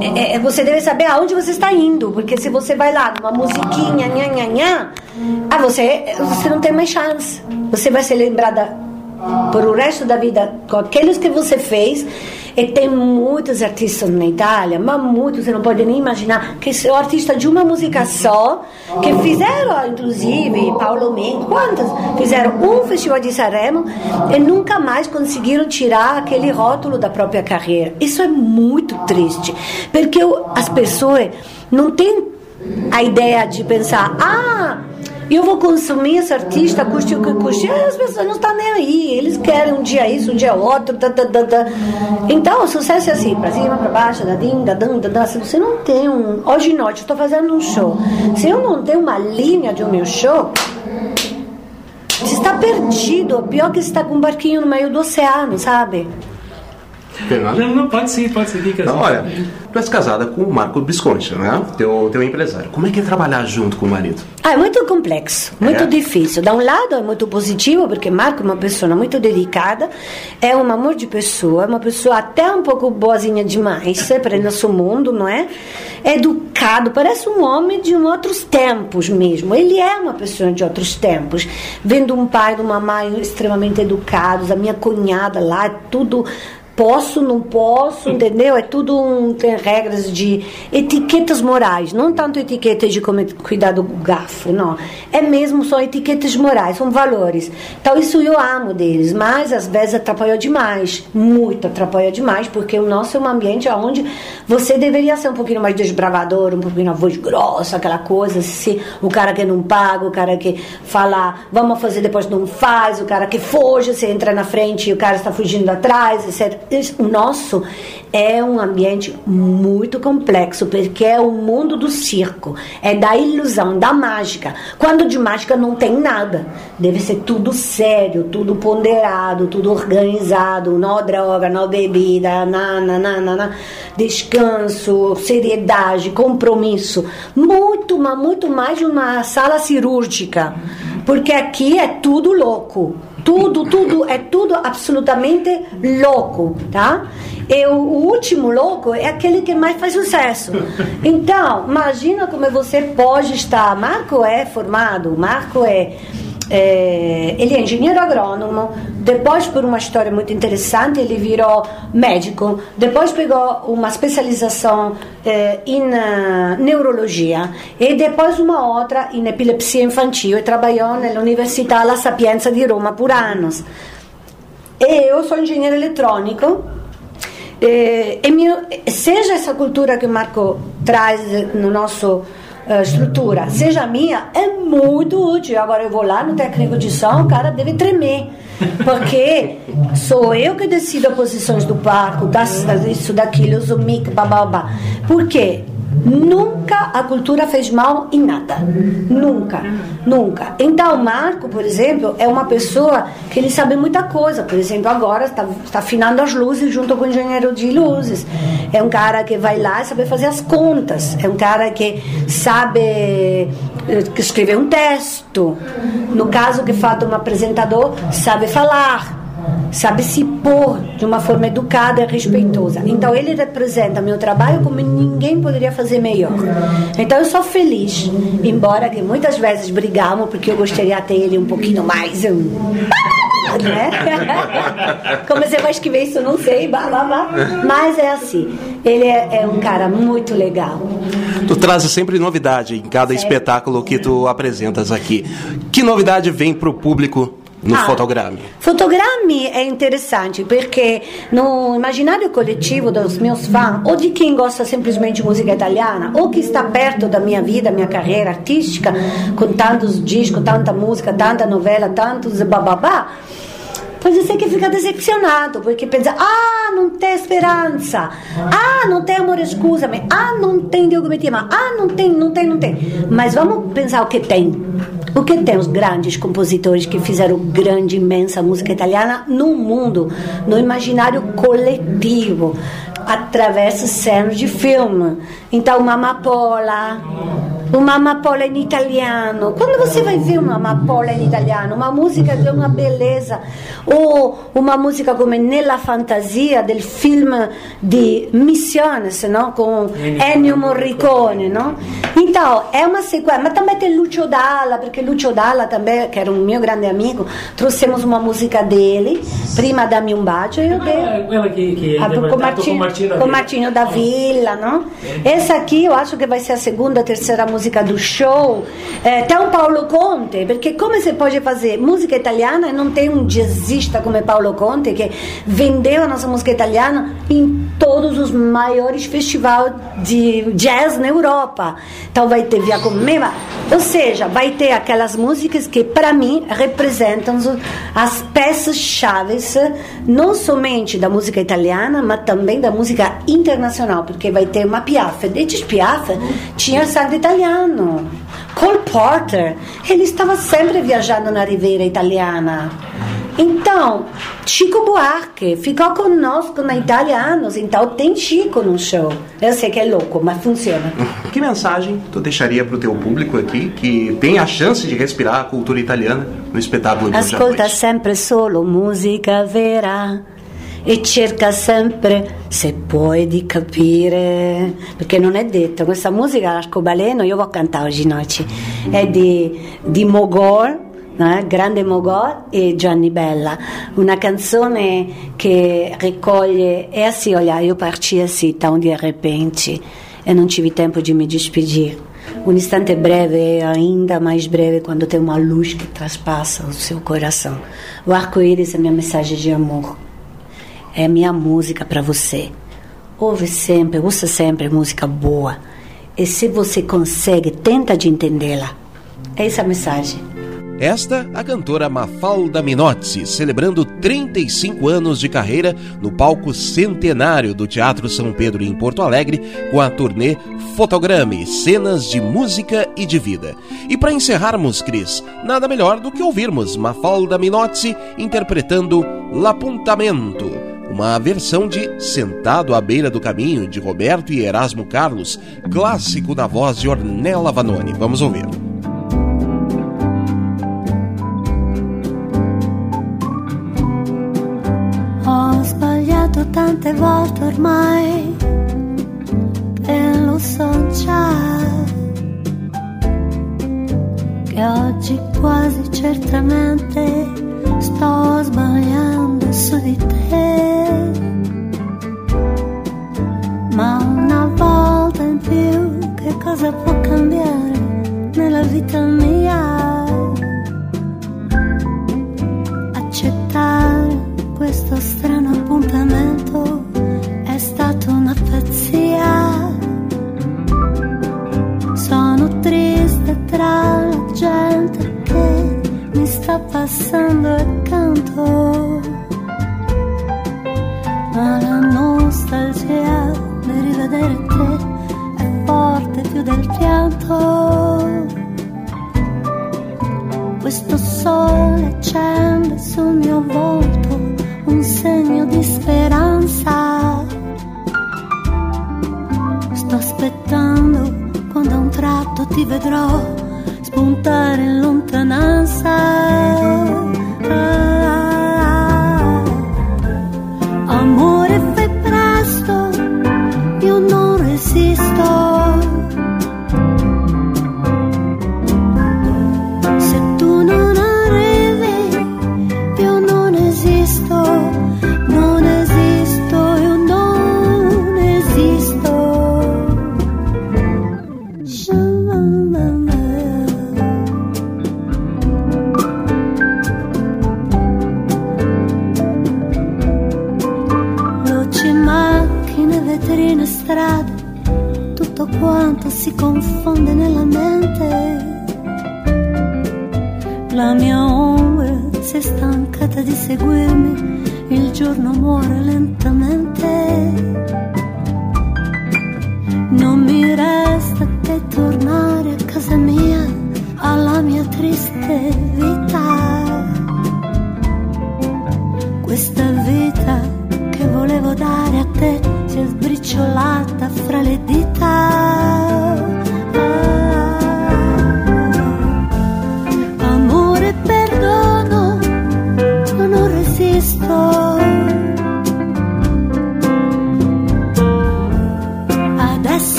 é, é, você deve saber aonde você está indo, porque se você vai lá numa musiquinha, nha, nha, nha, ah, você, você não tem mais chance. Você vai ser lembrada por o resto da vida com aqueles que você fez e tem muitos artistas na Itália, mas muitos, você não pode nem imaginar, que são artistas de uma música só, que fizeram, inclusive, Paulo Mendes, quantos fizeram um festival de Sanremo e nunca mais conseguiram tirar aquele rótulo da própria carreira. Isso é muito triste, porque as pessoas não têm a ideia de pensar, ah, eu vou consumir esse artista, custe o que custe. As pessoas não estão nem aí. Eles querem um dia isso, um dia outro. Da, da, da. Então, o sucesso é assim, para cima, para baixo, da dinga, da, da, da. Se você não tem um. Hoje noite, eu estou fazendo um show. Se eu não tenho uma linha de um meu show, você está perdido. Pior que você está com um barquinho no meio do oceano, sabe? Fernando? Não, não, pode sim, pode seguir. Então, olha, tu és casada com o Marco Visconti, né? Teu, teu empresário. Como é que é trabalhar junto com o marido? Ah, é muito complexo, muito É? difícil. Da um lado é muito positivo, porque Marco é uma pessoa muito dedicada, é um amor de pessoa, é uma pessoa até um pouco boazinha demais, para o nosso mundo, não é? É educado, parece um homem de um outros tempos mesmo. Ele é uma pessoa de outros tempos. Vendo um pai e uma mãe extremamente educados, a minha cunhada lá, é tudo posso, não posso, entendeu? É tudo um, tem regras de etiquetas morais, não tanto etiquetas de como cuidar do garfo, não. É mesmo só etiquetas morais, são valores. Então isso eu amo deles, mas às vezes atrapalha demais, muito atrapalha demais, porque o nosso é um ambiente onde você deveria ser um pouquinho mais desbravador, um pouquinho a voz grossa, aquela coisa, se o cara que não paga, o cara que fala, vamos fazer depois não faz, o cara que foge, você entra na frente e o cara está fugindo atrás, etc. O nosso é um ambiente muito complexo, porque é o mundo do circo, é da ilusão, da mágica. Quando de mágica não tem nada, deve ser tudo sério, tudo ponderado, tudo organizado, não droga, não bebida, na, na, na. descanso, seriedade, compromisso. Muito, mas muito mais de uma sala cirúrgica, porque aqui é tudo louco. Tudo, tudo, é tudo absolutamente louco, tá? E o, último louco é aquele que mais faz sucesso. Então, imagina como você pode estar. Marco é formado, Marco é é, ele é engenheiro agrônomo, depois por uma história muito interessante ele virou médico, depois pegou uma especialização eh, em ah, neurologia e depois uma outra em epilepsia infantil e trabalhou na Università La Sapienza di Roma por anos. E eu sou engenheiro eletrônico eh, e mio- seja essa cultura que o Marco traz no nosso eh, estrutura, seja minha, é muito útil. Agora eu vou lá no técnico de som, o cara deve tremer. Porque sou eu que decido as posições do palco, das, isso, daquilo, uso mic, babá. Por quê? Nunca a cultura fez mal em nada. Nunca, nunca. Então, o Marco, por exemplo, é uma pessoa que ele sabe muita coisa. Por exemplo, agora está, está afinando as luzes junto com o engenheiro de luzes. É um cara que vai lá e sabe fazer as contas. É um cara que sabe eh, escrever um texto. No caso que falta um apresentador, sabe falar sabe se pôr de uma forma educada e respeitosa. Então ele representa meu trabalho como ninguém poderia fazer melhor. Então eu sou feliz, embora que muitas vezes brigamos porque eu gostaria de ter ele um pouquinho mais um, né? Como você vai escrever isso, não sei, blá, blá, blá. mas é assim. Ele é, é um cara muito legal. Tu trazes sempre novidade em cada espetáculo que tu apresentas aqui. Que novidade vem pro público no Ah. Fotogrammi é interessante perché no immaginario collettivo dos meus fãs, ou de quem gosta simplesmente de música italiana, ou que está perto da minha vida, minha carreira artística, com tantos discos, tanta música, tanta novela, tantos bababá, pode ser que fica decepcionado, porque pensa, ah, não tem esperança, ah, não tem amor, escusa-me, ah, não tem Deus que ah, não tem, não tem, não tem. Mas vamos pensar o que tem. O que tem os grandes compositores que fizeram grande, imensa música italiana no mundo, no imaginário coletivo, através de cenas de filme. Então, uma amapola, uma amapola em italiano. Quando você vai ver uma amapola em italiano, uma música de uma beleza, ou uma música come Nella Fantasia del film di Missiones, no? com Ennio Morricone. No? Então, é uma sequência. Mas também tem Lucio Dalla, porque Lucio Dalla também, que era um meu grande amigo, trouxemos uma música dele, prima Dammi un bacio, e eu dei. Ela que, que Ah, com, Martinho, com Martinho da Vila. Da não? Essa aqui eu acho que vai ser a segunda, terceira música do show. Eh, tem o Paulo Conte, porque como você pode fazer música italiana não tem um jazzista como Paulo Conte que vendeu a nossa música italiana em todos os maiores festivais de jazz na Europa. Então vai ter Via Comeva, ou seja, vai ter aquelas músicas que para mim representam as peças-chaves não somente da música italiana, mas também da música internacional, porque vai ter uma Piaf. Edith Piaf tinha sangue italiano. Cole Porter, ele estava sempre viajando na Riviera italiana. Então, Chico Buarque ficou conosco na Italianos, então tem Chico no show. Eu sei que é louco, mas funciona. Que mensagem tu deixaria pro teu público aqui que tem a chance de respirar a cultura italiana no espetáculo de Ascolta sempre solo musica vera e cerca sempre, se puoi, di capire, perché non è detto, questa musica l'arcobaleno io vou cantar oggi notte, è di, di Mogol, eh, grande Mogol e Gianni Bella, una canzone che raccoglie, e assim, olha, io parti assim, tão de repente, e non tive tempo di mi despedir. Um instante breve ainda mais breve quando tem uma luz que traspassa o seu coração. O arco-íris é minha mensagem de amor. É minha música para você. Ouve sempre, ouça sempre música boa. E se você consegue, tenta de entendê-la. É essa a mensagem. Esta, a cantora Mafalda Minotti, celebrando 35 anos de carreira no palco centenário do Teatro São Pedro em Porto Alegre, com a turnê Fotograme, cenas de música e de vida. E para encerrarmos, Cris, nada melhor do que ouvirmos Mafalda Minotti interpretando L'Apuntamento, uma versão de Sentado à Beira do Caminho, de Roberto e Erasmo Carlos, clássico na voz de Ornella Vanoni. Vamos ouvir. Ho sbagliato tante volte ormai e lo so già che oggi quasi certamente sto sbagliando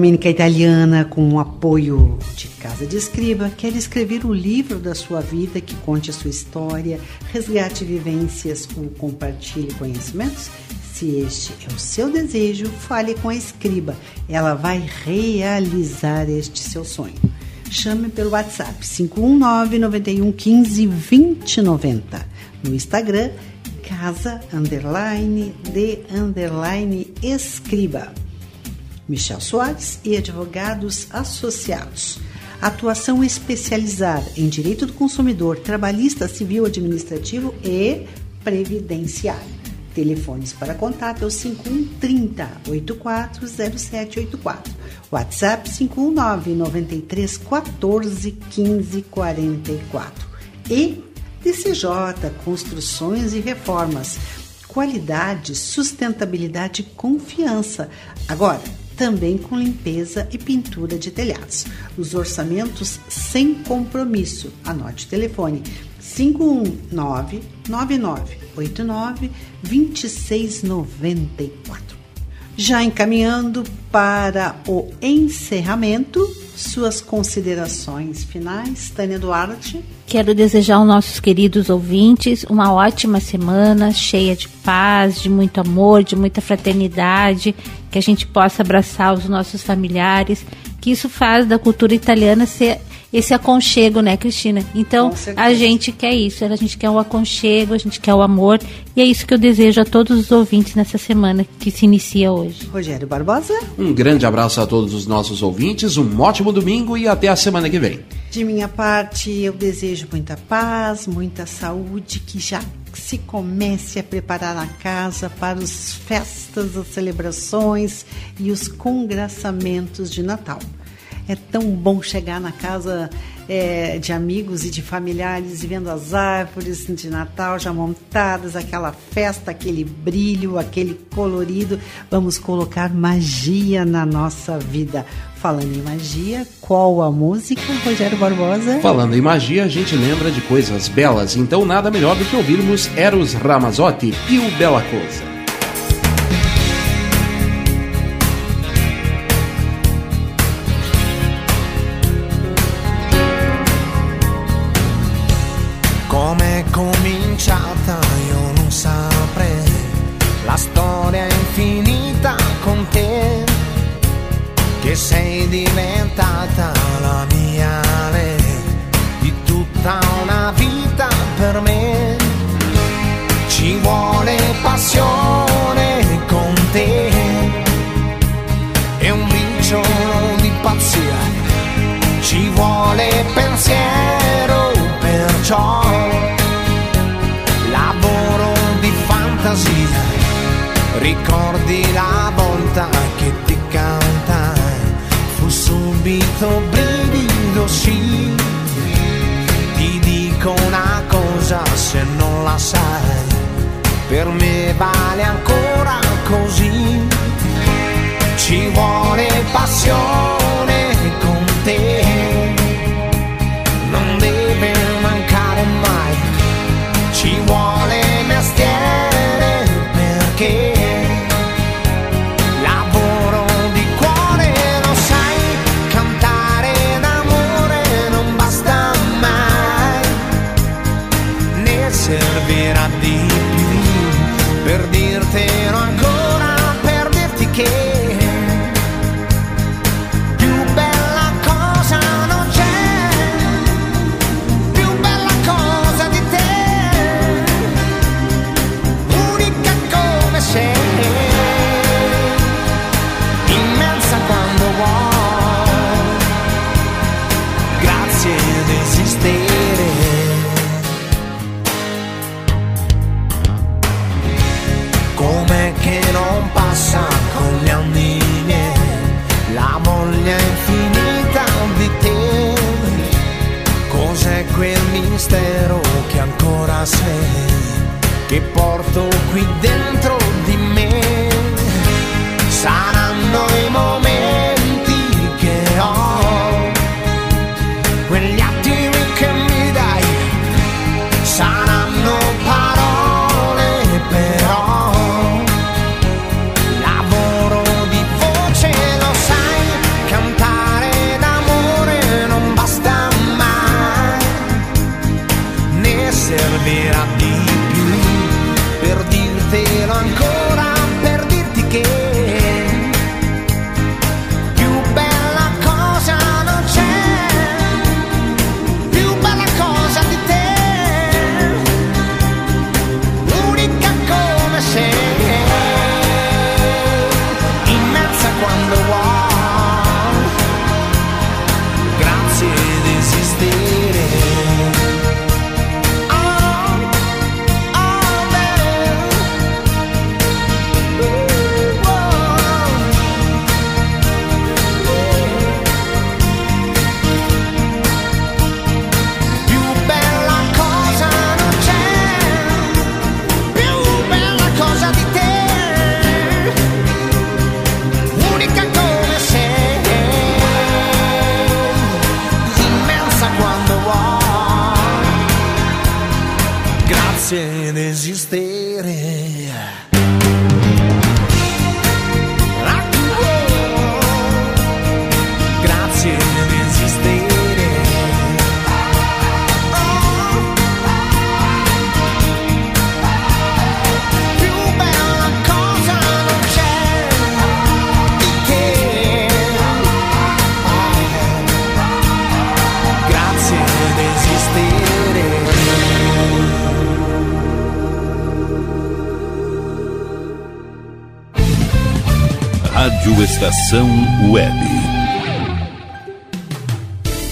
A Domênica Italiana, com o apoio de Casa de Escriba, quer escrever o livro da sua vida que conte a sua história, resgate vivências ou compartilhe conhecimentos? Se este é o seu desejo, fale com a Escriba. Ela vai realizar este seu sonho. Chame pelo WhatsApp 519 91 15 2090. No Instagram, casa underline de underline escriba. Michel Soares e advogados associados. Atuação especializada em direito do consumidor, trabalhista, civil, administrativo e previdenciário. Telefones para contato é o 5130 840784. WhatsApp 519 93 14 15 44. E DCJ Construções e Reformas. Qualidade, sustentabilidade e confiança. Agora, também com limpeza e pintura de telhados. Os orçamentos sem compromisso. Anote o telefone 519 9989 2694. Já encaminhando para o encerramento, suas considerações finais, Tânia Duarte. Quero desejar aos nossos queridos ouvintes uma ótima semana, cheia de paz, de muito amor, de muita fraternidade, que a gente possa abraçar os nossos familiares, que isso faz da cultura italiana ser esse aconchego, né, Cristina? Então, a gente quer isso, a gente quer o aconchego, a gente quer o amor, e é isso que eu desejo a todos os ouvintes nessa semana que se inicia hoje. Rogério Barbosa. Um grande abraço a todos os nossos ouvintes, um ótimo domingo e até a semana que vem. De minha parte, eu desejo muita paz, muita saúde, que já se comece a preparar a casa para as festas, as celebrações e os congraçamentos de Natal. É tão bom chegar na casa é, de amigos e de familiares e vendo as árvores de Natal já montadas, aquela festa, aquele brilho, aquele colorido. Vamos colocar magia na nossa vida. Falando em magia, qual a música, Rogério Barbosa? Falando em magia, a gente lembra de coisas belas, então nada melhor do que ouvirmos Eros Ramazzotti e o Bela Coisa. Dico una cosa se non la sai. Per me vale ancora così. Ci vuole passione con te every day. Estação Web.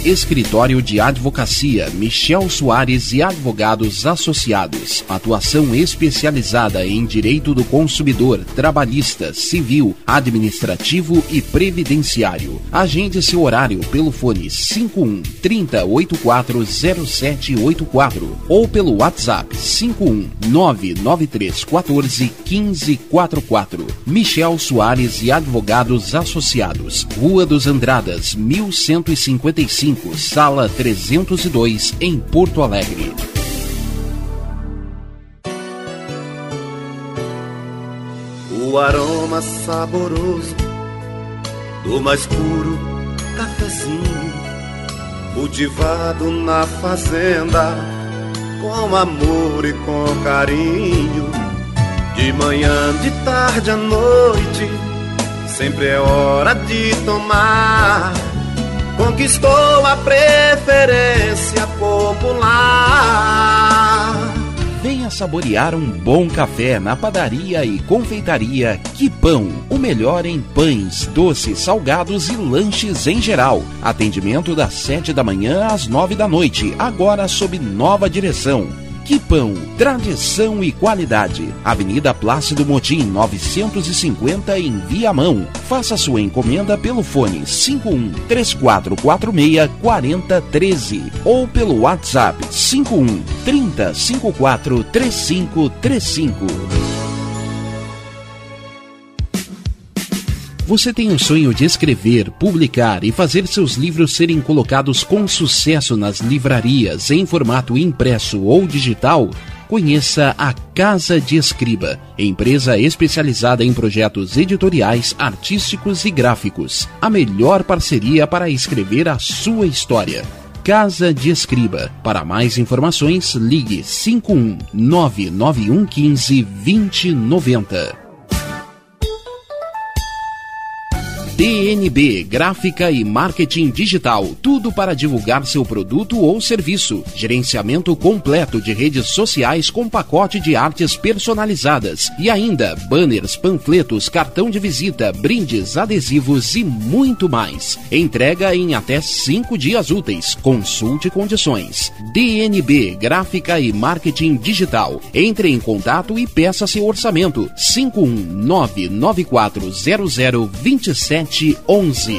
Escritório de Advocacia Michel Soares e Advogados Associados. Atuação especializada em direito do consumidor, trabalhista, civil, administrativo e previdenciário. Agende seu horário pelo fone 51 3084 0784 ou pelo WhatsApp 51 993 14 1544. Michel Soares e Advogados Associados. Rua dos Andradas, 1155 sala 302, em Porto Alegre. Aroma saboroso do mais puro cafezinho, cultivado na fazenda, com amor e com carinho. De manhã, de tarde à noite, sempre é hora de tomar conquistou a preferência popular. Venha saborear um bom café na padaria e confeitaria Que Pão, o melhor em pães, doces, salgados e lanches em geral. Atendimento das 7 da manhã às 9 da noite, agora sob nova direção. Que Pão, tradição e qualidade. Avenida Plácido Motim, 950 em Viamão. Faça sua encomenda pelo fone 51 3446 4013 ou pelo WhatsApp 51 3054 3535. Você tem um sonho de escrever, publicar e fazer seus livros serem colocados com sucesso nas livrarias em formato impresso ou digital? Conheça a Casa de Escriba, empresa especializada em projetos editoriais, artísticos e gráficos. A melhor parceria para escrever a sua história. Casa de Escriba. Para mais informações, ligue 51 99115 2090. DNB Gráfica e Marketing Digital. Tudo para divulgar seu produto ou serviço. Gerenciamento completo de redes sociais com pacote de artes personalizadas. E ainda banners, panfletos, cartão de visita, brindes, adesivos e muito mais. Entrega em até cinco dias úteis. Consulte condições. DNB Gráfica e Marketing Digital. Entre em contato e peça seu orçamento. 519940027 11.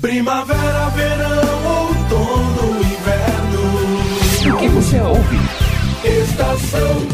Primavera, verão, outono, inverno. O que você ouve? Estação